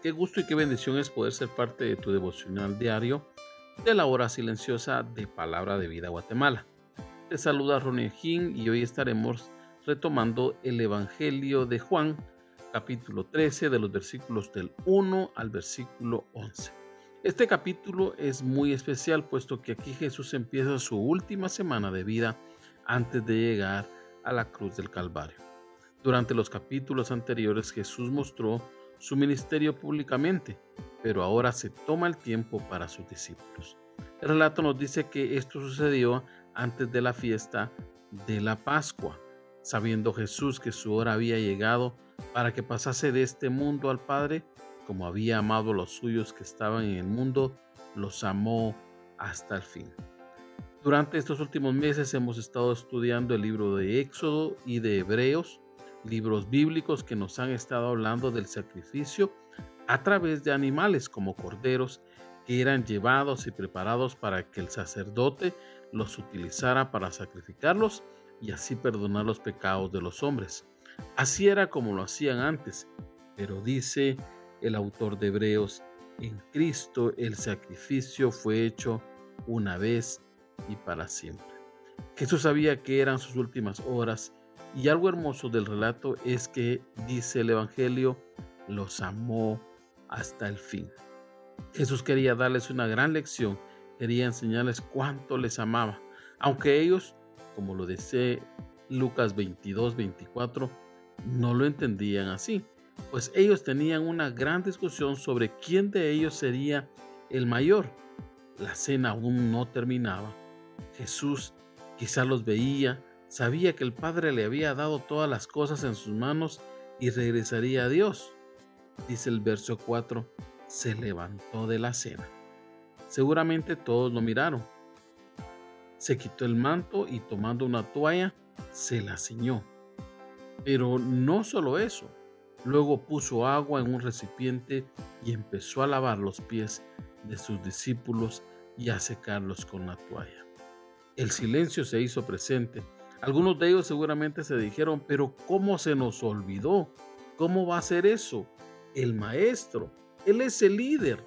Qué gusto y qué bendición es poder ser parte de tu devocional diario de la hora silenciosa de Palabra de Vida Guatemala. Te saluda Ronnie Gin y hoy estaremos retomando el Evangelio de Juan, capítulo 13, de los versículos del 1 al versículo 11. Este capítulo es muy especial puesto que aquí Jesús empieza su última semana de vida antes de llegar a la cruz del Calvario. Durante los capítulos anteriores Jesús mostró su ministerio públicamente, pero ahora se toma el tiempo para sus discípulos. El relato nos dice que esto sucedió antes de la fiesta de la Pascua, sabiendo Jesús que su hora había llegado para que pasase de este mundo al Padre, como había amado a los suyos que estaban en el mundo, los amó hasta el fin. Durante estos últimos meses hemos estado estudiando el libro de Éxodo y de Hebreos, libros bíblicos que nos han estado hablando del sacrificio a través de animales como corderos que eran llevados y preparados para que el sacerdote los utilizara para sacrificarlos y así perdonar los pecados de los hombres. Así era como lo hacían antes, pero dice el autor de Hebreos, en Cristo el sacrificio fue hecho una vez y para siempre. Jesús sabía que eran sus últimas horas y algo hermoso del relato es que, dice el Evangelio, los amó hasta el fin. Jesús quería darles una gran lección, quería enseñarles cuánto les amaba, aunque ellos, como lo dice Lucas 22, 24, no lo entendían así, pues ellos tenían una gran discusión sobre quién de ellos sería el mayor. La cena aún no terminaba. Jesús quizá los veía, Sabía que el Padre le había dado todas las cosas en sus manos y regresaría a Dios. Dice el verso 4, se levantó de la cena. Seguramente todos lo miraron. Se quitó el manto y tomando una toalla, se la ciñó. Pero no solo eso, luego puso agua en un recipiente y empezó a lavar los pies de sus discípulos y a secarlos con la toalla. El silencio se hizo presente algunos de ellos seguramente se dijeron, pero ¿cómo se nos olvidó? ¿Cómo va a ser eso? El maestro, él es el líder.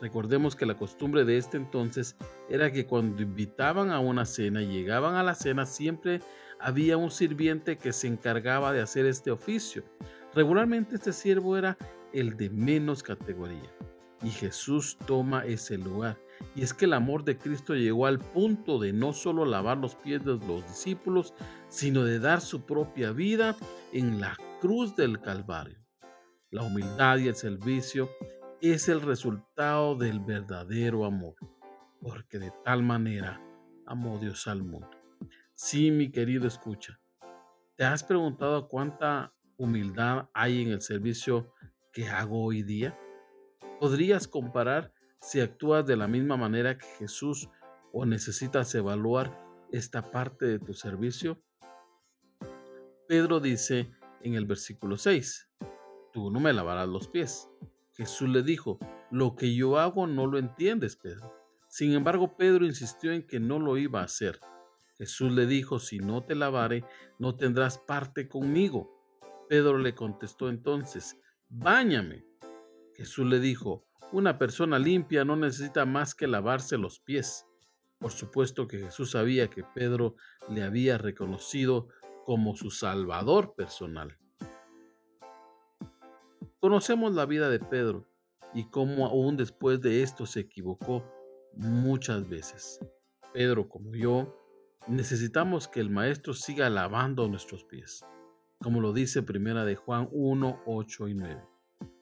Recordemos que la costumbre de este entonces era que cuando invitaban a una cena y llegaban a la cena siempre había un sirviente que se encargaba de hacer este oficio. Regularmente este siervo era el de menos categoría y Jesús toma ese lugar. Y es que el amor de Cristo llegó al punto de no solo lavar los pies de los discípulos, sino de dar su propia vida en la cruz del Calvario. La humildad y el servicio es el resultado del verdadero amor, porque de tal manera amó Dios al mundo. Sí, mi querido escucha, ¿te has preguntado cuánta humildad hay en el servicio que hago hoy día? ¿Podrías comparar si actúas de la misma manera que Jesús o necesitas evaluar esta parte de tu servicio? Pedro dice en el versículo 6, tú no me lavarás los pies. Jesús le dijo, lo que yo hago no lo entiendes, Pedro. Sin embargo, Pedro insistió en que no lo iba a hacer. Jesús le dijo, si no te lavare, no tendrás parte conmigo. Pedro le contestó entonces, báñame. Jesús le dijo, una persona limpia no necesita más que lavarse los pies. Por supuesto que Jesús sabía que Pedro le había reconocido como su Salvador personal. Conocemos la vida de Pedro y cómo aún después de esto se equivocó muchas veces. Pedro, como yo, necesitamos que el Maestro siga lavando nuestros pies, como lo dice Primera de Juan 1, 8 y 9.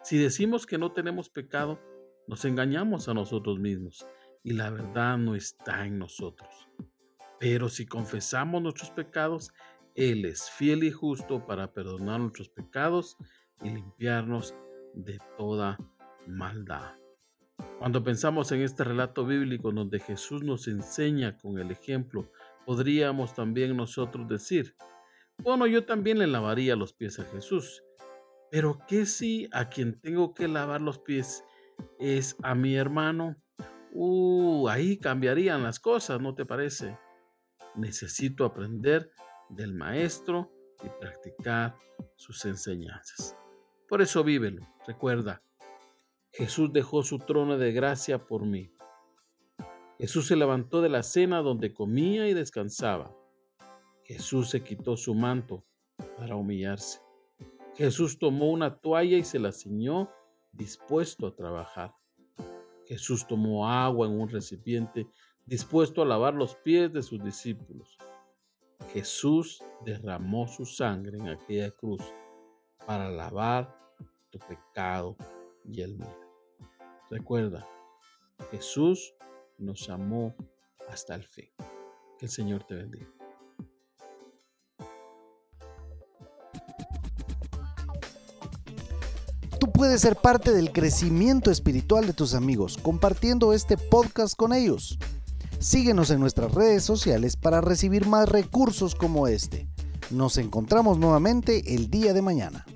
Si decimos que no tenemos pecado, nos engañamos a nosotros mismos y la verdad no está en nosotros. Pero si confesamos nuestros pecados, Él es fiel y justo para perdonar nuestros pecados y limpiarnos de toda maldad. Cuando pensamos en este relato bíblico donde Jesús nos enseña con el ejemplo, podríamos también nosotros decir, bueno, yo también le lavaría los pies a Jesús, pero ¿qué si a quien tengo que lavar los pies es a mi hermano? Uh, ahí cambiarían las cosas, ¿no te parece? Necesito aprender del maestro y practicar sus enseñanzas. Por eso vívelo, recuerda, Jesús dejó su trono de gracia por mí. Jesús se levantó de la cena donde comía y descansaba. Jesús se quitó su manto para humillarse. Jesús tomó una toalla y se la ciñó dispuesto a trabajar. Jesús tomó agua en un recipiente dispuesto a lavar los pies de sus discípulos. Jesús derramó su sangre en aquella cruz para lavar tu pecado y el mío. Recuerda, Jesús nos amó hasta el fin. Que el Señor te bendiga. Puedes ser parte del crecimiento espiritual de tus amigos compartiendo este podcast con ellos. Síguenos en nuestras redes sociales para recibir más recursos como este. Nos encontramos nuevamente el día de mañana.